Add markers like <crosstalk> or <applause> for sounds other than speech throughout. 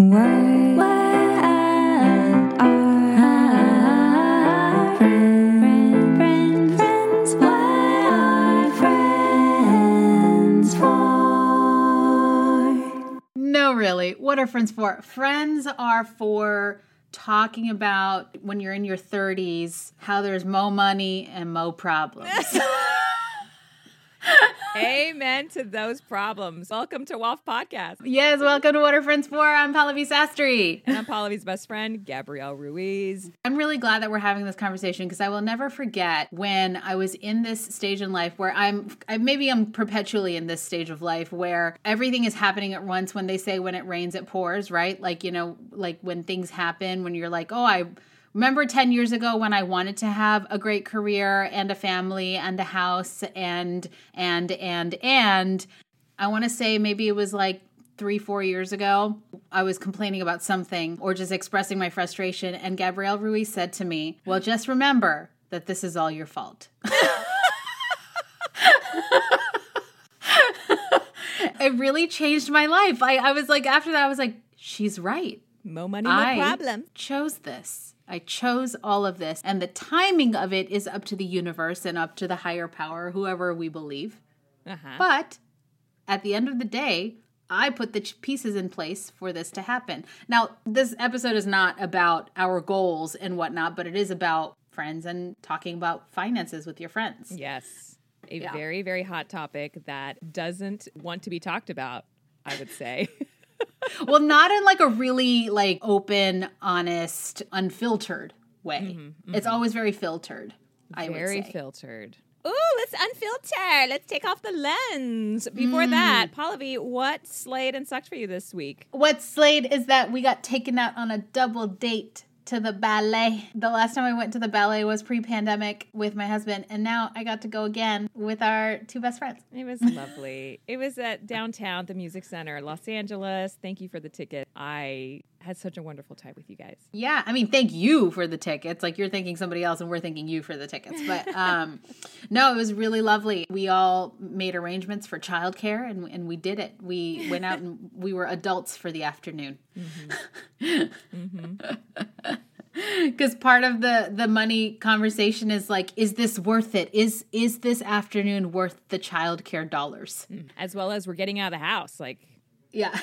For? No, really. What are friends for? Friends are for talking about when you're in your 30s how there's mo money and mo problems. <laughs> Amen to those problems. Welcome to WAF Podcast. yes, welcome to What Are Friends For? I'm Pallavi Sastry. And I'm Pallavi's best friend, Gabrielle Ruiz. I'm really glad that we're having this conversation because I will never forget when I was in this stage in life where I'm I, maybe I'm perpetually in this stage of life where everything is happening at once when they say when it rains it pours, right? Like, you know, like when things happen when you're like, "Oh, I remember 10 years ago when I wanted to have a great career and a family and a house and and and and I want to say maybe it was like three, four years ago, I was complaining about something or just expressing my frustration. And Gabrielle Ruiz said to me, Well, just remember that this is all your fault. <laughs> it really changed my life. I, I was like, after that, I was like, She's right. No money, no I problem. chose this. I chose all of this. And the timing of it is up to the universe and up to the higher power, whoever we believe. Uh-huh. But at the end of the day, I put the pieces in place for this to happen. Now, this episode is not about our goals and whatnot, but it is about friends and talking about finances with your friends. yes. A Yeah. very, very hot topic that doesn't want to be talked about, I would say. <laughs> well, not in like a really like open, honest, unfiltered way. It's always very filtered. I Mm-hmm, very filtered. Ooh, let's unfilter. Let's take off the lens. Before that, Pallavi, what slayed and sucked for you this week? What slayed is that we got taken out on a double date to the ballet. The last time I went to the ballet was pre pandemic with my husband, and now I got to go again with our two best friends. It was <laughs> lovely. it was at downtown, the Music Center, Los Angeles. Thank you for the ticket. I had such a wonderful time with you guys. Yeah, I mean, thank you for the tickets. Like you're thanking somebody else, and we're thanking you for the tickets. But <laughs> um, no, it was really lovely. We all made arrangements for childcare, and and we did it. We went out and <laughs> we were adults for the afternoon. <laughs> Because part of the the money conversation is like, is this worth it? Is is this afternoon worth the childcare dollars? As well as we're getting out of the house. Like, Yeah,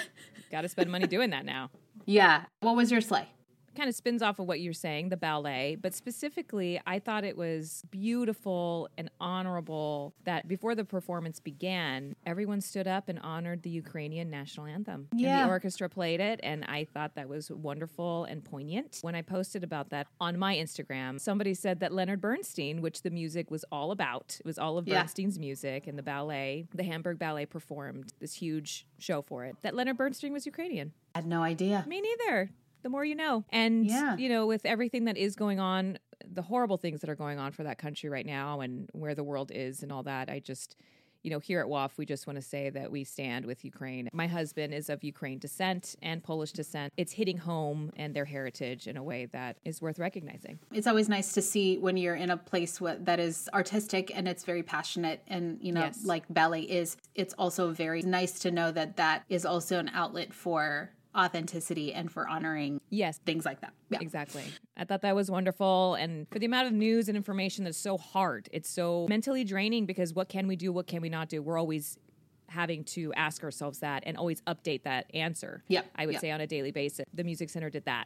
got to spend money doing that now. Yeah. What was your slay? kind of spins off of what you're saying, the ballet, but specifically, I thought it was beautiful and honorable that before the performance began, everyone stood up and honored the Ukrainian national anthem. And Yeah. the orchestra played it, and I thought that was wonderful and poignant. When I posted about that on my Instagram, somebody said that Leonard Bernstein, which the music was all about, it was all of Yeah. Bernstein's music and the ballet, the Hamburg Ballet performed this huge show for it, that Leonard Bernstein was Ukrainian. I had no idea. Me neither. The more you know. And, Yeah. you know, with everything that is going on, the horrible things that are going on for that country right now and where the world is and all that, I just, you know, here at WAF, we just want to say that we stand with Ukraine. My husband is of Ukraine descent and Polish descent. It's hitting home and their heritage in a way that is worth recognizing. it's always nice to see when you're in a place that is artistic and it's very passionate and you know Yes. like ballet is it's also very nice to know that that is also an outlet for authenticity and for honoring Yes. things like that yeah Exactly. I thought that was wonderful. And for the amount of news and information that's so hard, it's so mentally draining because what can we do? What can we not do? We're always having to ask ourselves that and always update that answer. Yeah. I would yep. say on a daily basis. The Music Center did that.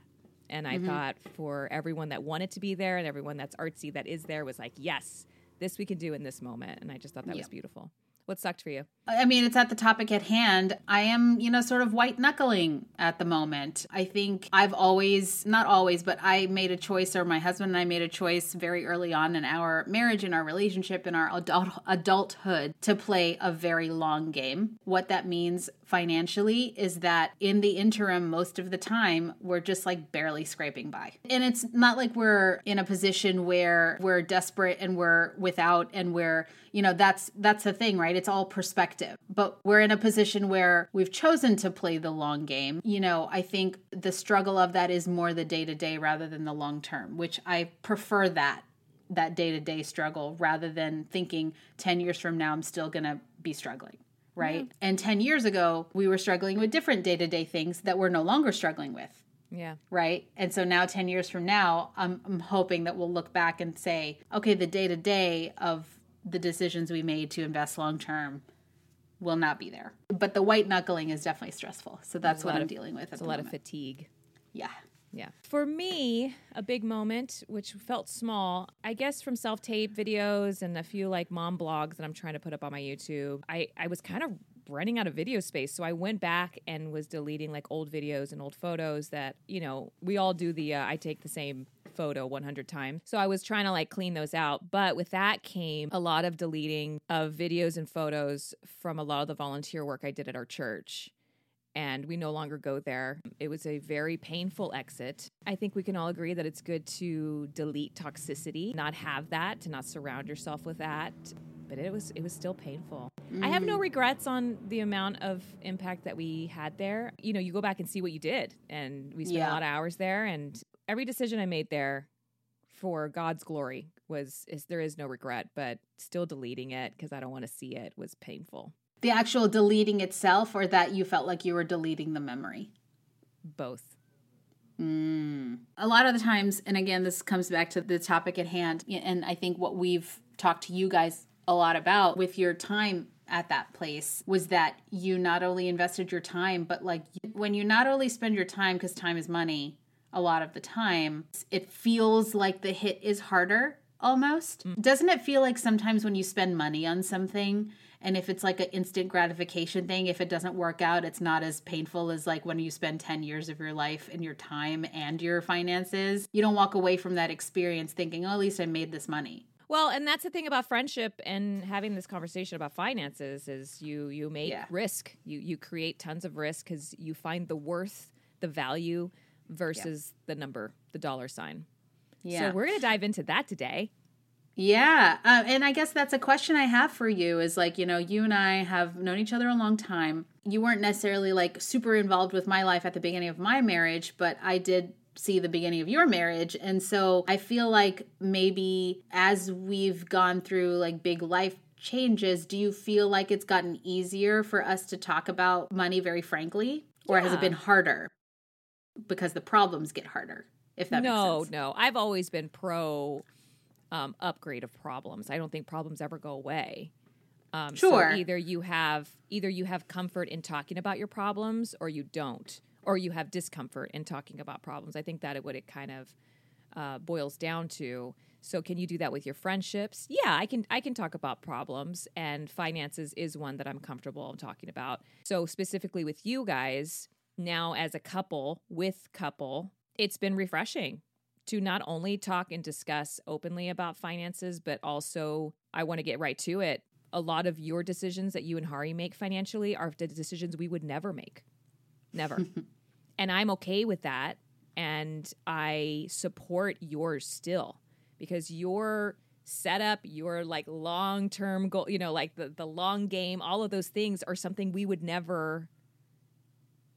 And Mm-hmm. I thought for everyone that wanted to be there and everyone that's artsy that is there was like, yes, this we can do in this moment. And I just thought that was beautiful. What sucked for you? I mean, it's at the topic at hand. I am, you know, sort of white knuckling at the moment. I think I've always, not always, but I made a choice, or my husband and I made a choice very early on in our marriage, in our relationship, in our adult, adulthood to play a very long game. What that means financially is that in the interim, most of the time, we're just like barely scraping by. And it's not like we're in a position where we're desperate and we're without and we're, you know, that's that's the thing, right? It's all perspective. But we're in a position where we've chosen to play the long game. You know, I think the struggle of that is more the day to day rather than the long term, which I prefer that that day to day struggle rather than thinking 10 years from now I'm still going to be struggling right? And 10 years ago, we were struggling with different day to day things that we're no longer struggling with. Yeah. Right. And so now, 10 years from now, I'm, I'm hoping that we'll look back and say, okay, the day to day of the decisions we made to invest long term will not be there. But the white knuckling is definitely stressful. So that's what I'm of- dealing with It's a lot of fatigue. yeah. Yeah. For me, a big moment, which felt small, I guess from self tape videos and a few like mom blogs that I'm trying to put up on my YouTube, I, I was kind of running out of video space. So I went back and was deleting like old videos and old photos that, you know, we all do the uh, I take the same photo 100 times. So I was trying to like clean those out. But with that came a lot of deleting of videos and photos from a lot of the volunteer work I did at our church and we no longer go there. It was a very painful exit. I think we can all agree that it's good to delete toxicity, not have that, to not surround yourself with that. But it was it was still painful. I have no mm. regrets on the amount of impact that we had there. You know, you go back and see what you did, and we spent Yeah. a lot of hours there. And every decision I made there, for God's glory, was is there is no regret. But still deleting it because I don't want to see it was painful. The actual deleting itself, or that you felt like you were deleting the memory? Both. Mm. A lot of the times, and again, this comes back to the topic at hand, and I think what we've talked to you guys a lot about with your time at that place was that you not only invested your time, but like when you not only spend your time, because time is money a lot of the time, it feels like the hit is harder almost. Mm. Doesn't it feel like sometimes when you spend money on something, and if it's like an instant gratification thing, if it doesn't work out, it's not as painful as like when you spend 10 years of your life and your time and your finances. You don't walk away from that experience thinking, oh, at least I made this money. Well, and that's the thing about friendship and having this conversation about finances is you you make Yeah. risk. You you create tons of risk because you find the worth, the value versus the number, the dollar sign. Yeah. So we're gonna dive into that today. Yeah. Uh, and I guess that's a question I have for you is like, you know, you and I have known each other a long time. You weren't necessarily like super involved with my life at the beginning of my marriage, but I did see the beginning of your marriage. And so I feel like maybe as we've gone through like big life changes, do you feel like it's gotten easier for us to talk about money very frankly? Or has it been harder because the problems get harder? If that no, makes sense. no. I've always been pro um, upgrade of problems. I don't think problems ever go away. Um, Sure. So either you have either you have comfort in talking about your problems, or you don't, or you have discomfort in talking about problems. I think that it what it kind of uh, boils down to. So can you do that with your friendships? Yeah, I can. I can talk about problems, and finances is one that I'm comfortable talking about. So specifically with you guys now as a couple with couple, it's been refreshing to not only talk and discuss openly about finances, but also I want to get right to it. A lot of your decisions that you and Hari make financially are the decisions we would never make. Never. <laughs> and I'm okay with that. And I support yours still because your setup, your like long term goal, you know, like the, the long game, all of those things are something we would never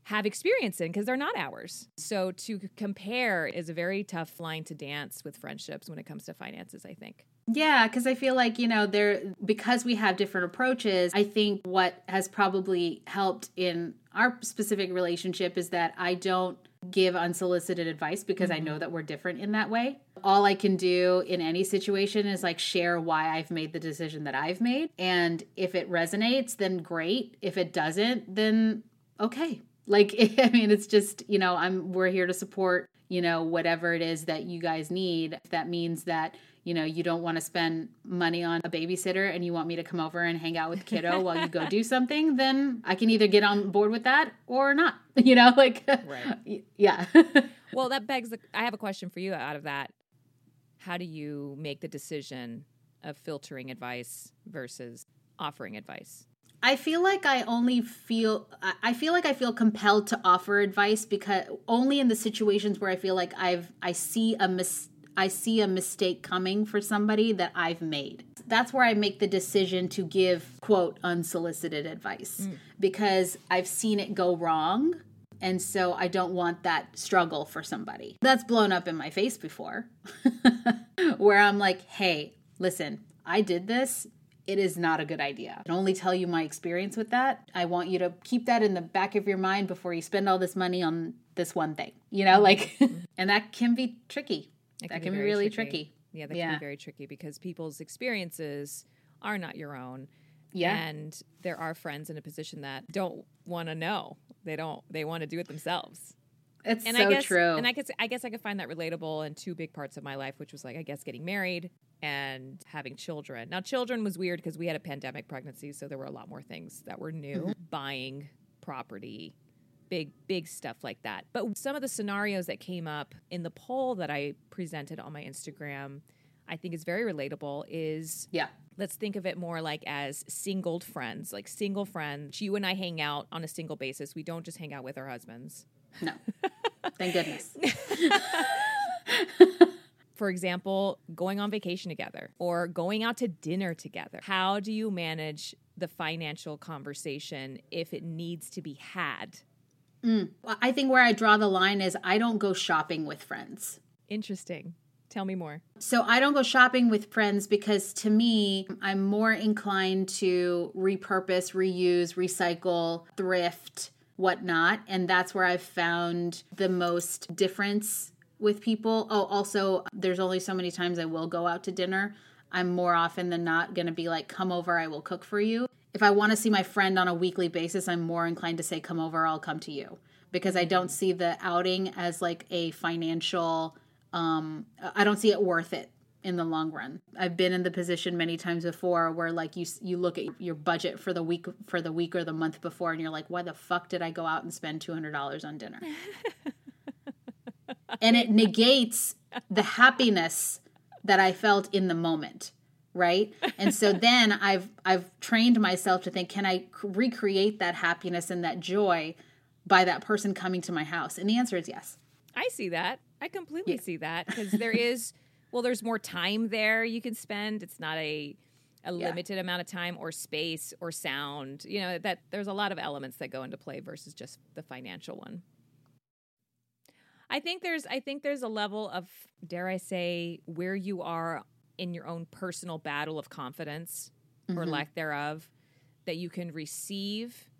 have experience in because they're not ours. So to compare is a very tough line to dance with friendships when it comes to finances, I think. Yeah, because I feel like, you know, there, because we have different approaches, I think what has probably helped in our specific relationship is that I don't give unsolicited advice because I know mm-hmm. that we're different in that way. All I can do in any situation is like share why I've made the decision that I've made. And if it resonates, then great. If it doesn't, then okay. Like, <laughs> I mean, it's just, you know, I'm, we're here to support, you know, whatever it is that you guys need. If that means that, you know, you don't want to spend money on a babysitter and you want me to come over and hang out with kiddo <laughs> while you go do something, then I can either get on board with that or not. <laughs> You know, like, Right. yeah. Well, that begs the, I have a question for you out of that. How do you make the decision of filtering advice versus offering advice? I feel like I only feel I- feel like I feel compelled to offer advice because only in the situations where I feel like I've I see a mis I see a mistake coming for somebody that I've made. That's where I make the decision to give quote unsolicited advice mm. because I've seen it go wrong and so I don't want that struggle for somebody. That's blown up in my face before. <laughs> where I'm like, "Hey, listen, I did this it is not a good idea. I can only tell you my experience with that. I want you to keep that in the back of your mind before you spend all this money on this one thing. You know, mm-hmm. like, mm-hmm. <laughs> and that can be tricky. It that can be really tricky. Yeah, that can be very tricky because people's experiences are not your own. Yeah. And there are friends in a position that don't want to know. They don't they want to do it themselves. It's And so I guess true. and I guess I guess I could find that relatable in two big parts of my life, which was like I guess getting married and having children. Now children was weird because we had a pandemic pregnancy, so there were a lot more things that were new. Mm-hmm. Buying property, big big stuff like that. But some of the scenarios that came up in the poll that I presented on my Instagram, I think is very relatable is yeah. let's think of it more like as singled friends, like single friends. You and I hang out on a single basis. We don't just hang out with our husbands. No. <laughs> Thank goodness. <laughs> For example, going on vacation together or going out to dinner together. How do you manage the financial conversation if it needs to be had? Mm. Well, I think where I draw the line is I don't go shopping with friends. Interesting. Tell me more. So I don't go shopping with friends because to me, I'm more inclined to repurpose, reuse, recycle, thrift, whatnot. And that's where I've found the most difference with people. Oh, also, there's only so many times I will go out to dinner. I'm more often than not going to be like, come over, I will cook for you. If I want to see my friend on a weekly basis, I'm more inclined to say, come over, I'll come to you. Because I don't see the outing as like a financial um i don't see it worth it in the long run i've been in the position many times before where like you you look at your budget for the week for the week or the month before and you're like why the fuck did i go out and spend $200 on dinner <laughs> and it negates the happiness that i felt in the moment right and so <laughs> then i've i've trained myself to think can i recreate that happiness and that joy by that person coming to my house and the answer is yes I see that. I completely see that because there is, well, there's more time there you can spend. It's not a a Yeah. limited amount of time or space or sound. You know that there's a lot of elements that go into play versus just the financial one. I think there's I think there's a level of dare I say where you are in your own personal battle of confidence or mm-hmm. lack thereof that you can receive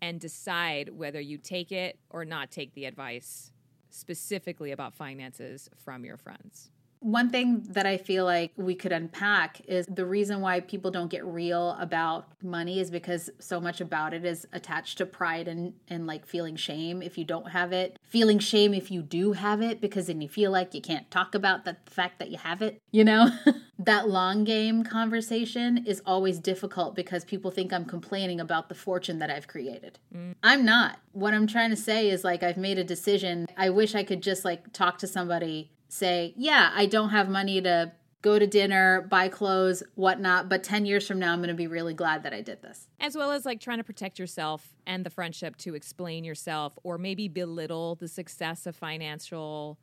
and decide whether you take it or not take the advice specifically about finances from your friends. One thing that I feel like we could unpack is the reason why people don't get real about money is because so much about it is attached to pride and, and like feeling shame if you don't have it, feeling shame if you do have it, because then you feel like you can't talk about the fact that you have it, you know? <laughs> that long game conversation is always difficult because people think I'm complaining about the fortune that I've created. Mm. I'm not. What I'm trying to say is like I've made a decision. I wish I could just like talk to somebody, say, yeah, I don't have money to go to dinner, buy clothes, whatnot, but 10 years from now, I'm going to be really glad that I did this. As well as like trying to protect yourself and the friendship to explain yourself or maybe belittle the success of financial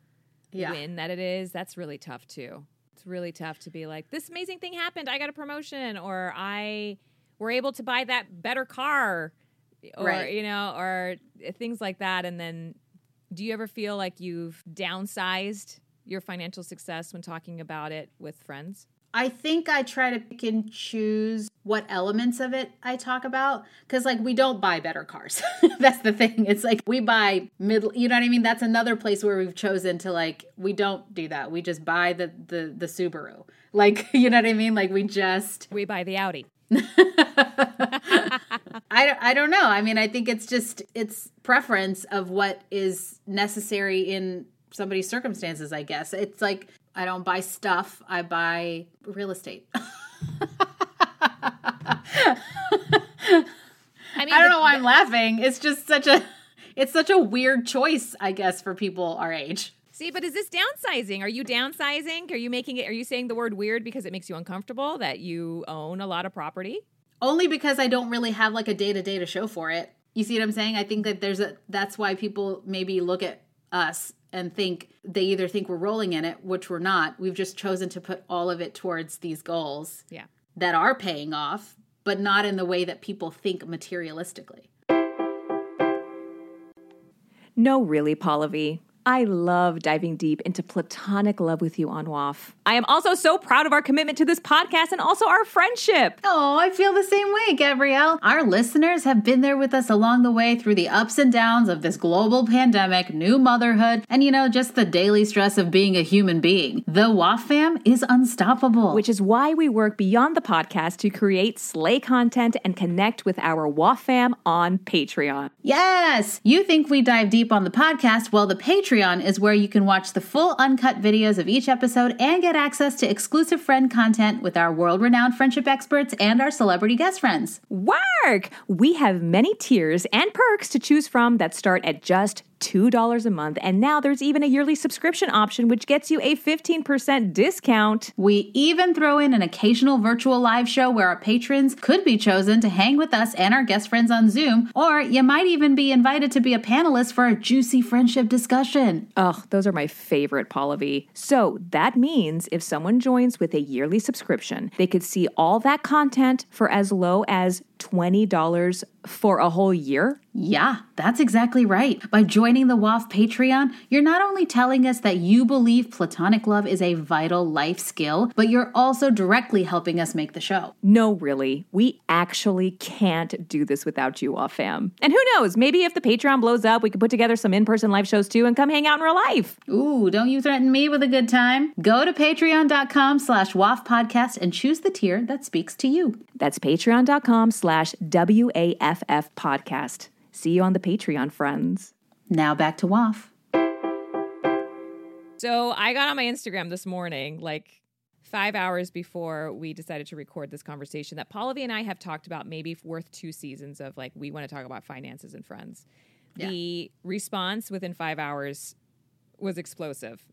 Yeah. win that it is. That's really tough too. It's really tough to be like, this amazing thing happened. I got a promotion or I were able to buy that better car or, Right. you know, or eh, things like that. And then do you ever feel like you've downsized your financial success when talking about it with friends? I think I try to pick and choose what elements of it I talk about because, like, we don't buy better cars. <laughs> That's the thing. It's like we buy middle. You know what I mean? That's another place where we've chosen to like we don't do that. We just buy the the the Subaru. Like, <laughs> you know what I mean? Like we just We buy the Audi. <laughs> I don't, I don't know. I mean, I think it's just it's preference of what is necessary in somebody's circumstances, I guess. It's like I don't buy stuff, I buy real estate. <laughs> I mean, I don't know why I'm laughing. It's just such a it's such a weird choice, I guess, for people our age. See, but is this downsizing? Are you downsizing? Are you making it? Are you saying the word weird because it makes you uncomfortable that you own a lot of property? Only because I don't really have like a day to day to show for it. You see what I'm saying? I think that there's a that's why people maybe look at us and think they either think we're rolling in it, which we're not. We've just chosen to put all of it towards these goals Yeah. that are paying off, but not in the way that people think materialistically. No, really, Pallavi. I love diving deep into platonic love with you on WAF. I am also so proud of our commitment to this podcast and also our friendship. Oh, I feel the same way, Gabrielle. Our listeners have been there with us along the way through the ups and downs of this global pandemic, new motherhood, and you know, just the daily stress of being a human being. The WAF fam is unstoppable. Which is why we work beyond the podcast to create slay content and connect with our WAF fam on Patreon. Yes! You think we dive deep on the podcast? Well, the Patreon is where you can watch the full uncut videos of each episode and get access to exclusive friend content with our world renowned friendship experts and our celebrity guest friends. Work! We have many tiers and perks to choose from that start at just $2 a month. And now there's even a yearly subscription option, which gets you a 15% discount. We even throw in an occasional virtual live show where our patrons could be chosen to hang with us and our guest friends on Zoom, or you might even be invited to be a panelist for a juicy friendship discussion. Ugh, those are my favorite, Pallavi. So that means if someone joins with a yearly subscription, they could see all that content for as low as $20 for a whole year? Yeah, that's exactly right. By joining the WAF Patreon, you're not only telling us that you believe platonic love is a vital life skill, but you're also directly helping us make the show. No, really. We actually can't do this without you, WAF fam. And who knows, maybe if the Patreon blows up, we could put together some in person live shows too and come hang out in real life. Ooh, don't you threaten me with a good time? Go to patreon.com slash WAF podcast and choose the tier that speaks to you. That's patreon.com slash WAF podcast. See you on the Patreon, friends. Now back to WAF. So I got on my Instagram this morning, like five hours before we decided to record this conversation, that Pallavi and I have talked about maybe worth two seasons of like, we want to talk about finances and friends. The response within five hours was explosive.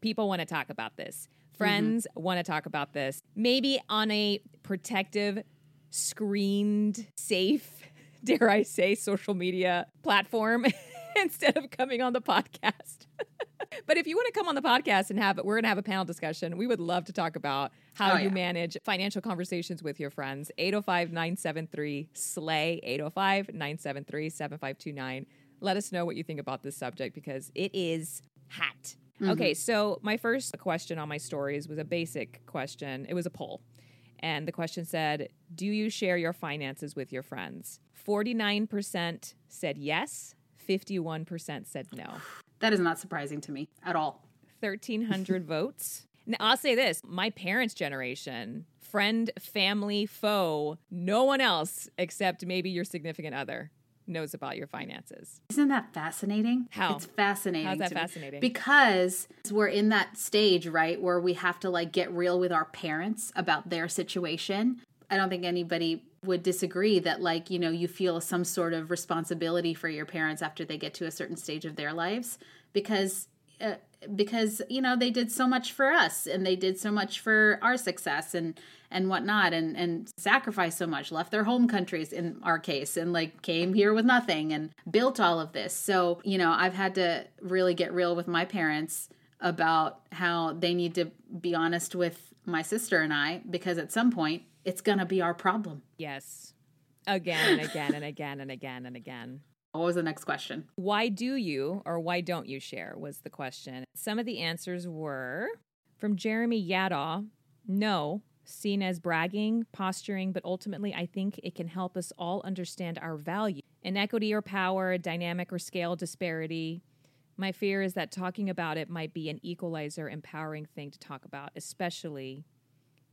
People want to talk about this. Mm-hmm. Friends want to talk about this. Maybe on a protective, screened, safe, <laughs> dare I say, social media platform <laughs> instead of coming on the podcast. <laughs> but if you want to come on the podcast and have it, we're going to have a panel discussion. We would love to talk about how Oh, you yeah. manage financial conversations with your friends. 805 973 SLAY, 805 973 7529. Let us know what you think about this subject because it is hot. Mm-hmm. Okay, so my first question on my stories was a basic question. It was a poll. And the question said, Do you share your finances with your friends? 49% said yes, 51% said no. That is not surprising to me at all. 1,300 <laughs> votes. Now, I'll say this my parents' generation, friend, family, foe, no one else except maybe your significant other knows about your finances. Isn't that fascinating? How? It's fascinating. How's that to me. fascinating? Because we're in that stage, right, where we have to like get real with our parents about their situation. I don't think anybody would disagree that like, you know, you feel some sort of responsibility for your parents after they get to a certain stage of their lives because uh, because you know they did so much for us and they did so much for our success and and whatnot and and sacrificed so much left their home countries in our case and like came here with nothing and built all of this so you know i've had to really get real with my parents about how they need to be honest with my sister and i because at some point it's gonna be our problem Yes. Again and again and again and again and again. What was the next question Why do you or why don't you share? Was the question. Some of the answers were from Jeremy Yadaw no, seen as bragging, posturing, but ultimately I think it can help us all understand our value. Inequity or power, dynamic or scale disparity. My fear is that talking about it might be an equalizer, empowering thing to talk about, especially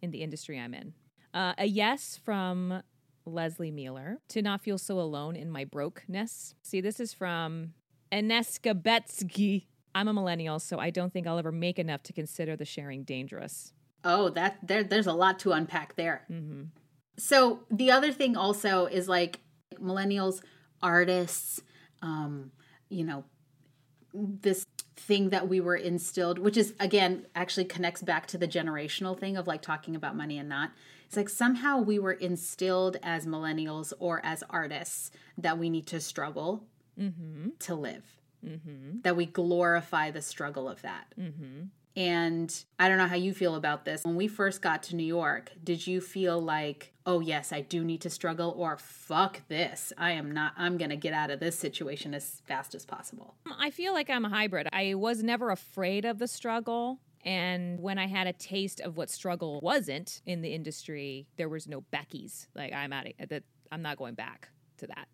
in the industry I'm in. Uh, a yes from Leslie Mueller to not feel so alone in my brokenness. See, this is from Eneska Betsky. I'm a millennial, so I don't think I'll ever make enough to consider the sharing dangerous. Oh, that there there's a lot to unpack there. So the other thing also is like millennials, artists, um, you know, this thing that we were instilled, which is again actually connects back to the generational thing of like talking about money and not. It's like somehow we were instilled as millennials or as artists that we need to struggle mm-hmm. to live. Mm-hmm. That we glorify the struggle of that. Mm-hmm. And I don't know how you feel about this. When we first got to New York, did you feel like, oh, yes, I do need to struggle, or fuck this? I am not, I'm going to get out of this situation as fast as possible? Um, I feel like I'm a hybrid. I was never afraid of the struggle. And when I had a taste of what struggle wasn't in the industry, there was no Becky's. Like I'm at it. That I'm not going back to that.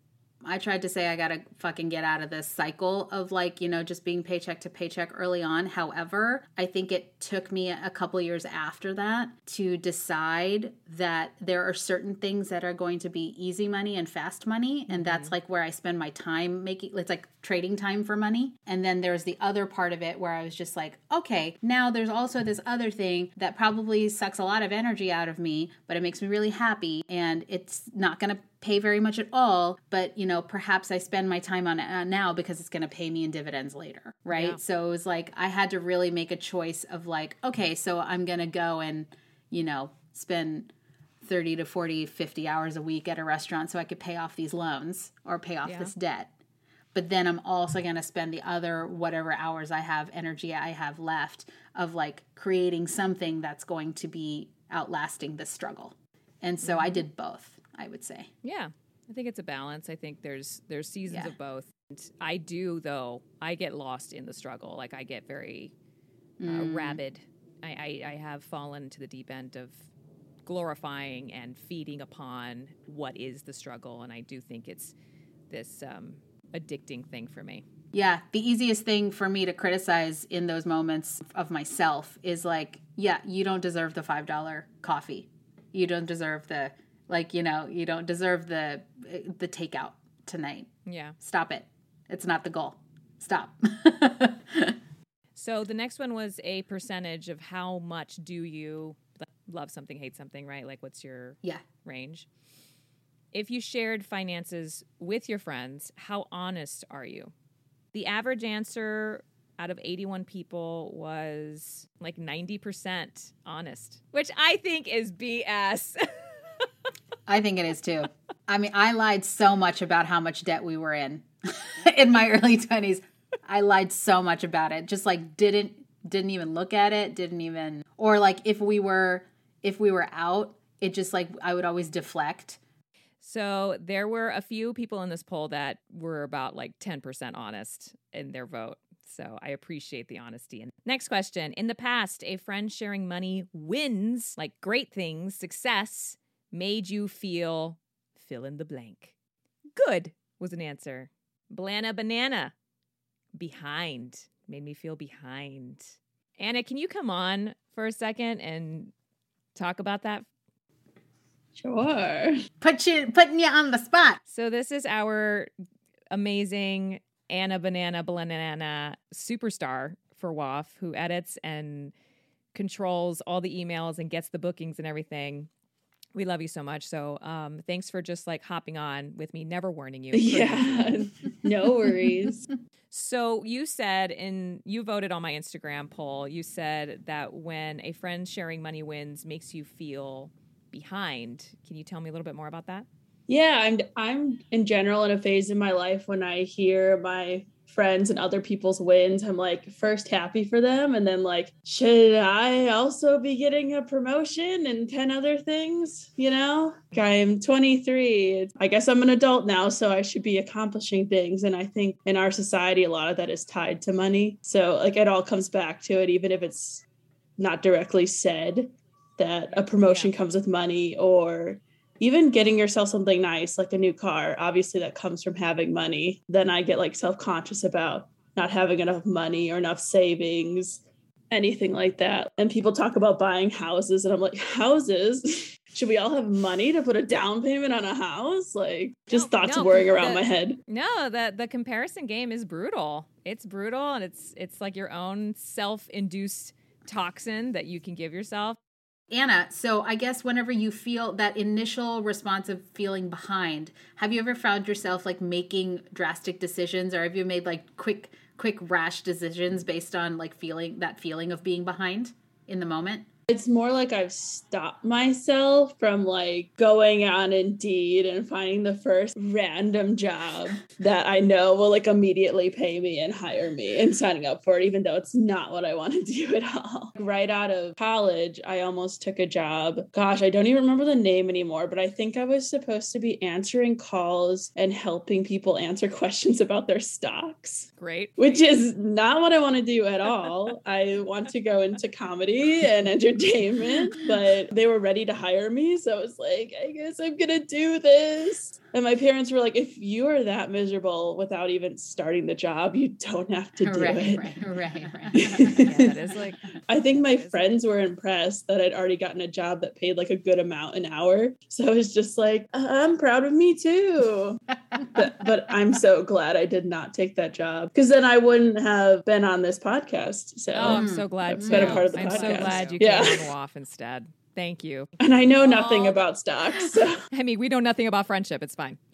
I tried to say I gotta fucking get out of this cycle of like, you know, just being paycheck to paycheck early on. However, I think it took me a couple years after that to decide that there are certain things that are going to be easy money and fast money. And mm-hmm. that's like where I spend my time making it's like trading time for money. And then there's the other part of it where I was just like, okay, now there's also this other thing that probably sucks a lot of energy out of me, but it makes me really happy and it's not gonna pay very much at all, but you know, perhaps I spend my time on it uh, now because it's going to pay me in dividends later, right? Yeah. So it was like I had to really make a choice of like, okay, so I'm going to go and, you know, spend 30 to 40, 50 hours a week at a restaurant so I could pay off these loans or pay off Yeah. this debt. But then I'm also going to spend the other whatever hours I have, energy I have left of like creating something that's going to be outlasting this struggle. And so I did both, I would say. Yeah, I think it's a balance. I think there's there's seasons Yeah. of both. And I do though. I get lost in the struggle. Like I get very uh, Mm. rabid. I, I I have fallen to the deep end of glorifying and feeding upon what is the struggle, and I do think it's this um, addicting thing for me. Yeah, the easiest thing for me to criticize in those moments of myself is like, yeah, you don't deserve the $5 coffee. You don't deserve the like, you know, you don't deserve the the takeout tonight. Yeah. Stop it. It's not the goal. Stop. <laughs> So the next one was a percentage of how much do you love something, hate something, right? Like what's your yeah. range? If you shared finances with your friends, how honest are you? The average answer out of 81 people was like 90% honest, which I think is BS. <laughs> I think it is too. I mean, I lied so much about how much debt we were in <laughs> in my early 20s. I lied so much about it. Just like didn't didn't even look at it, didn't even or like if we were if we were out, it just like I would always deflect. so there were a few people in this poll that were about like 10% honest in their vote. So I appreciate the honesty. And next question. In the past, a friend sharing money wins, like great things, success, made you feel fill in the blank. Good was an answer. Blana banana. Behind. Made me feel behind. Anna, can you come on for a second and talk about that Sure. Put you putting you on the spot. So this is our amazing Anna Banana Banana superstar for WAF who edits and controls all the emails and gets the bookings and everything. We love you so much. So um, thanks for just like hopping on with me, never warning you. <laughs> Yeah. <laughs> no worries. So you said, and you voted on my Instagram poll, you said that when a friend sharing money wins makes you feel behind. Can you tell me a little bit more about that? Yeah, I'm I'm in general in a phase in my life when I hear my friends and other people's wins, I'm like first happy for them and then like should I also be getting a promotion and 10 other things, you know? I'm 23. I guess I'm an adult now, so I should be accomplishing things and I think in our society a lot of that is tied to money. So like it all comes back to it even if it's not directly said that a promotion comes with money or even getting yourself something nice like a new car obviously that comes from having money then i get like self-conscious about not having enough money or enough savings anything like that and people talk about buying houses and i'm like <laughs> houses should we all have money to put a down payment on a house like just No, thoughts no, whirring around the- my head No, the the comparison game is brutal. It's brutal and it's it's like your own self-induced toxin that you can give yourself. Anna, so I guess whenever you feel that initial response of feeling behind, have you ever found yourself like making drastic decisions or have you made like quick quick rash decisions based on like feeling that feeling of being behind in the moment? It's more like I've stopped myself from like going on Indeed and finding the first random job that I know will like immediately pay me and hire me and signing up for it, even though it's not what I want to <laughs> do at all. Right out of college, I almost took a job. Gosh, I don't even remember the name anymore, but I think I was supposed to be answering calls and helping people answer <laughs> questions about their stocks Great. which is not what I want to do at all. I want to go into comedy and <laughs> entertainment, <laughs> but they were ready to hire me. So I was like, I guess I'm going to do this. And my parents were like, if you are that miserable without even starting the job, you don't have to do right, it. right, right, right. <laughs> Yeah, that is like I think my That is- friends were impressed that I'd already gotten a job that paid like a good amount an hour. So I was just like, "Uh, I'm proud of me too. <laughs> but, but I'm so glad I did not take that job because then I wouldn't have been on this podcast. So, Oh, I'm so glad I've too. been a part of the I'm so glad you Yeah. came on WAF instead. Thank you. and I know nothing Oh. about stocks. So <laughs> I mean, we know nothing about friendship. It's fine. <laughs>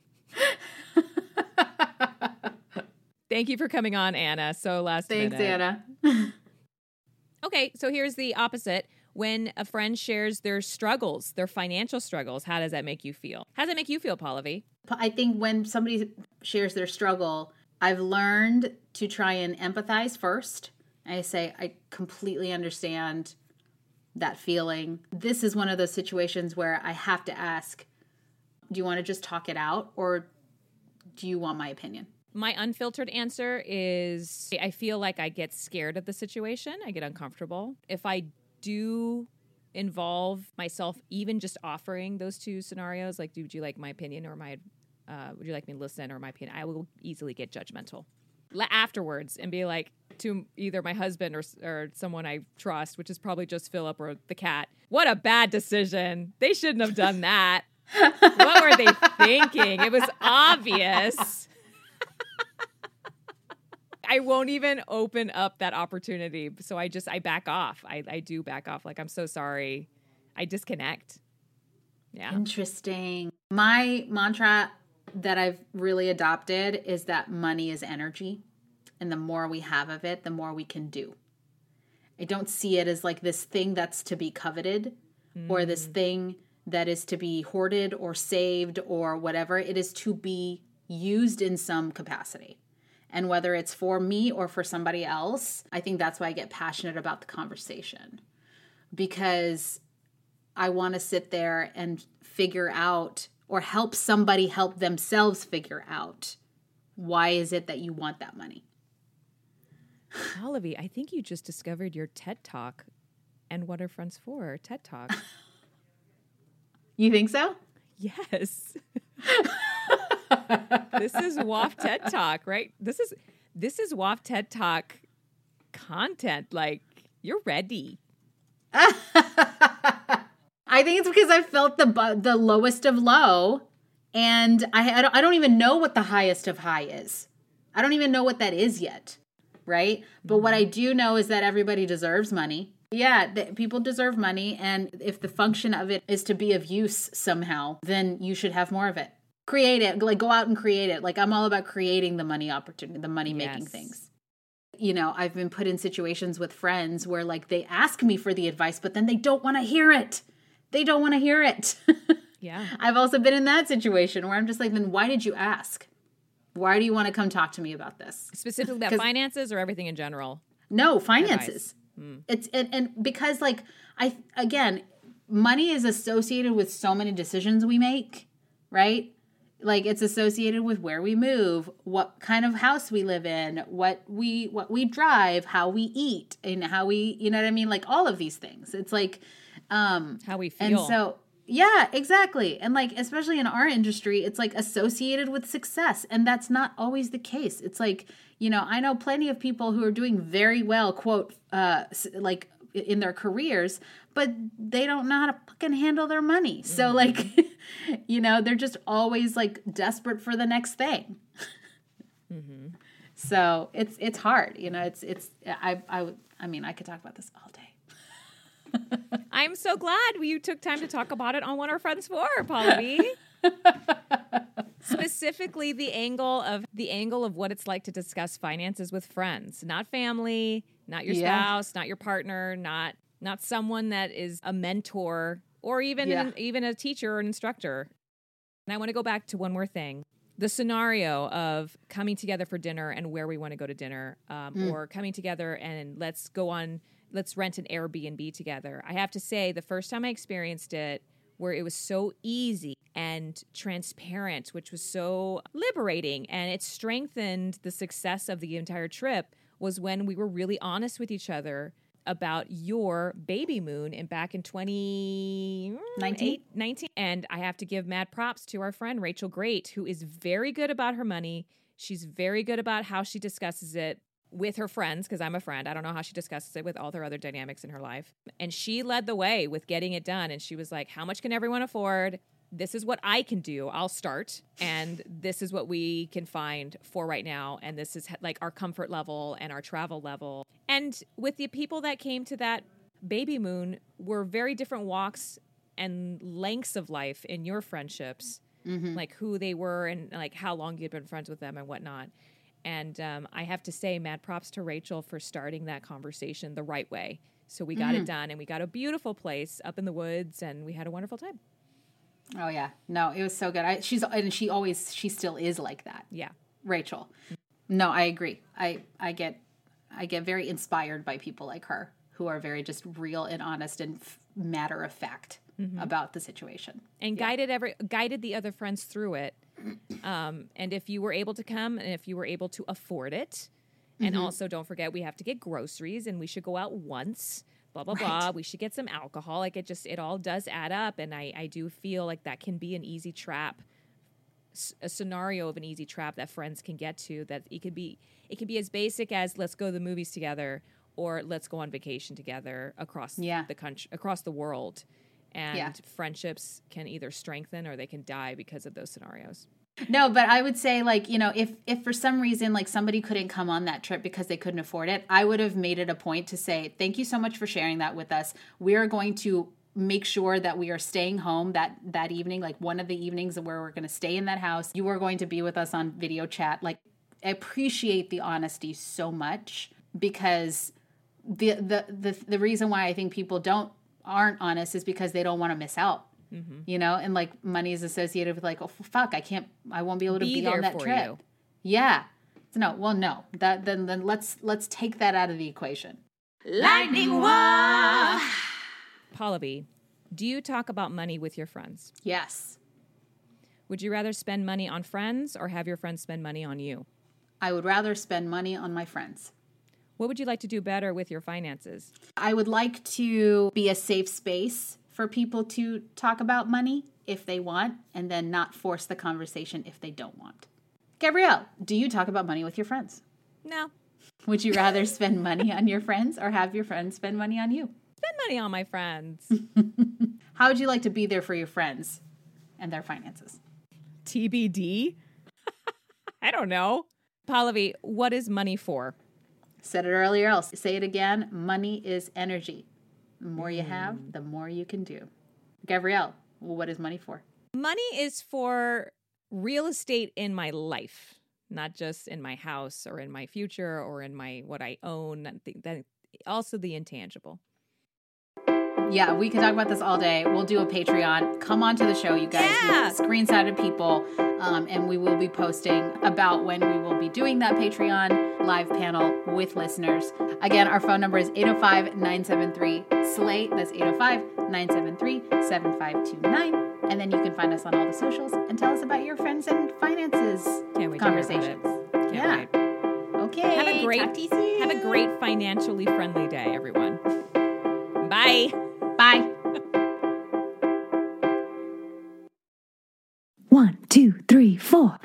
Thank you for coming on, Anna. So last Thanks, minute. Anna. <laughs> Okay, so here's the opposite. When a friend shares their struggles, their financial struggles, how does that make you feel? How does that make you feel, Pallavi? I think when somebody shares their struggle, I've learned to try and empathize first. I say, I completely understand that feeling. This is one of those situations where I have to ask, do you want to just talk it out or do you want my opinion? My unfiltered answer is I feel like I get scared of the situation. I get uncomfortable. If I do involve myself, even just offering those two scenarios, like, would you like my opinion or my, uh, would you like me to listen or my opinion? I will easily get judgmental afterwards and be like to either my husband or, or someone I trust, which is probably just Philip or the cat. What a bad decision. They shouldn't have done that. what were they thinking? It was obvious. I won't even open up that opportunity. So I just I back off. I, I do back off. Like I'm so sorry. I disconnect. Yeah. Interesting. My mantra that I've really adopted is that money is energy. And the more we have of it, the more we can do. I don't see it as like this thing that's to be coveted or this mm. thing that is to be hoarded or saved or whatever. It is to be used in some capacity. And whether it's for me or for somebody else, I think that's why I get passionate about the conversation because I want to sit there and figure out or help somebody help themselves figure out why is it that you want that money. Olive, I think you just discovered your TED Talk and what are friends for? TED Talk. <laughs> You think so? yes. <laughs> this is WAF TED Talk, right? This is this is WAF TED Talk content. Like you're ready. <laughs> I think it's because I felt the bu- the lowest of low, and I I don't, I don't even know what the highest of high is. I don't even know what that is yet, right? But what I mm-hmm. do know is that everybody deserves money. Yeah, th- people deserve money, and if the function of it is to be of use somehow, then you should have more of it. Create it, like go out and create it. Like I'm all about creating the money opportunity, the money making Yes. things you know, I've been put in situations with friends where like they ask me for the advice, but then they don't want to hear it. They don't want to hear it. <laughs> Yeah. I've also been in that situation where I'm just like, then why did you ask? Why do you want to come talk to me about this? Specifically about finances or everything in general. No, finances. It's and, and because like I again, money is associated with so many decisions we make, right? Like it's associated with where we move, what kind of house we live in, what we what we drive, how we eat, and how we, you know what I mean? Like all of these things. It's like um How we feel. and so, yeah, exactly. And like, especially in our industry, it's like associated with success. And that's not always the case. It's like, you know, I know plenty of people who are doing very well, quote, uh, like in their careers, but they don't know how to fucking handle their money. So, like, <laughs> you know, they're just always like desperate for the next thing. Mm-hmm. So it's it's hard, you know. It's it's I I I mean I could talk about this all day. I'm so glad you took time to talk about it on What Are Friends For, Pallavi. <laughs> Specifically, the angle of the angle of what it's like to discuss finances with friends, not family, not your Yeah. spouse, not your partner, not not someone that is a mentor or even Yeah. an, even a teacher or an instructor. And I want to go back to one more thing. The scenario of coming together for dinner and where we want to go to dinner, um, or coming together and let's go on, let's rent an Airbnb together. I have to say, the first time I experienced it, where it was so easy and transparent, which was so liberating, and it strengthened the success of the entire trip, was when we were really honest with each other about your baby moon and back in 2019 mm, 19 and i have to give mad props to our friend rachel great who is very good about her money. She's very good about how she discusses it with her friends because i'm a friend i don't know how she discusses it with all her other dynamics in her life and she led the way with getting it done and she was like how much can everyone afford this is what I can do. I'll start, and this is what we can find for right now. And this is like our comfort level and our travel level. And with the people that came to that baby moon, were very different walks and lengths of life in your friendships, mm-hmm. like who they were and like how long you'd been friends with them and whatnot. And um, I have to say, mad props to Rachel for starting that conversation the right way. So we got it done, and we got a beautiful place up in the woods, and we had a wonderful time. Oh yeah, no, it was so good. I, she's and she always she still is like that. Yeah. Rachel. No, I agree. I I get I get very inspired by people like her who are very just real and honest and f- matter of fact about the situation. and guided every guided the other friends through it. Um, and if you were able to come and if you were able to afford it, and also don't forget we have to get groceries and we should go out once. Blah blah blah. We should get some alcohol. Like it just it all does add up, and I I do feel like that can be an easy trap, a scenario of an easy trap that friends can get to. That it could be it can be as basic as let's go to the movies together or let's go on vacation together across Yeah. the country across the world and Yeah. friendships can either strengthen or they can die because of those scenarios. No, but I would say like, you know, if if for some reason like somebody couldn't come on that trip because they couldn't afford it, I would have made it a point to say, "Thank you so much for sharing that with us. We are going to make sure that we are staying home that that evening, like one of the evenings where we're going to stay in that house. You are going to be with us on video chat. Like I appreciate the honesty so much because the the the the reason why I think people don't aren't honest is because they don't want to miss out. Mm-hmm. You know, and like money is associated with like, oh fuck, I can't, I won't be able to Be be, there on that for trip. you. Yeah. So no, well, no. That then then let's let's take that out of the equation. Lightning WAF! Pallavi, do you talk about money with your friends? Yes, Would you rather spend money on friends or have your friends spend money on you? I would rather spend money on my friends. What would you like to do better with your finances? I would like to be a safe space for people to talk about money if they want, and then not force the conversation if they don't want. Gabrielle, do you talk about money with your friends? No. Would you <laughs> rather spend money on your friends or have your friends spend money on you? Spend money on my friends. <laughs> How would you like to be there for your friends and their finances? TBD? <laughs> I don't know. Pallavi, what is money for? Said it earlier, I'll say it again. Money is energy. The more you have, the more you can do. Gabrielle, what is money for? Money is for real estate in my life, not just in my house or in my future or in my what I own. That, also the intangible. Yeah, we could talk about this all day. We'll do a Patreon. Come on to the show, you guys. Yeah. With screenshotted people, um, and we will be posting about when we will be doing that Patreon live panel with listeners. Again, our phone number is 805 973 SLAY. That's 805 973 7529. And then you can find us on all the socials and tell us about your friends and finances Can't wait to hear about it. conversations. Can't yeah. wait. Okay. Have a great talk to you soon. have a great financially friendly day, everyone. Bye. Bye. One, two, three, four.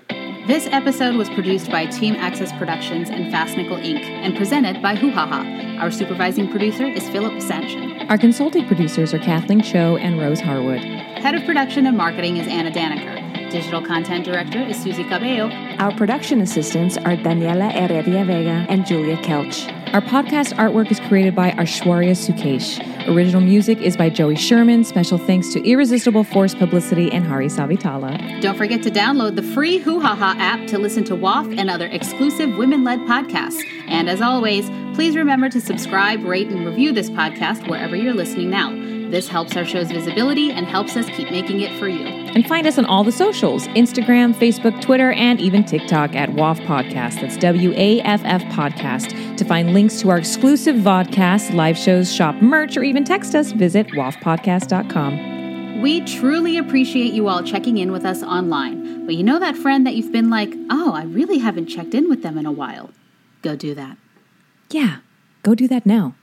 This episode was produced by Team Access Productions and Fast Nickel Inc. and presented by Hoo Ha Ha. Our supervising producer is Philip Sanch. Our consulting producers are Kathleen Cho and Rose Harwood. Head of production and marketing is Anna Danaker. Digital content director is Susie Cabello. Our production assistants are Daniela Heredia Vega and Julia Kelch. Our podcast artwork is created by Ashwarya Sukesh. Original music is by Joey Sherman. Special thanks to Irresistible Force Publicity and Hari Savitala. Don't forget to download the free Hoo Ha Ha app to listen to WAF and other exclusive women led podcasts. And as always, Please remember to subscribe, rate, and review this podcast wherever you're listening now. This helps our show's visibility and helps us keep making it for you. And find us on all the socials Instagram, Facebook, Twitter, and even TikTok at WAFF Podcast. That's W A F F Podcast. To find links to our exclusive vodcasts, live shows, shop merch, or even text us, visit waffpodcast.com. We truly appreciate you all checking in with us online. But you know that friend that you've been like, oh, I really haven't checked in with them in a while? Go do that. Yeah, go do that now.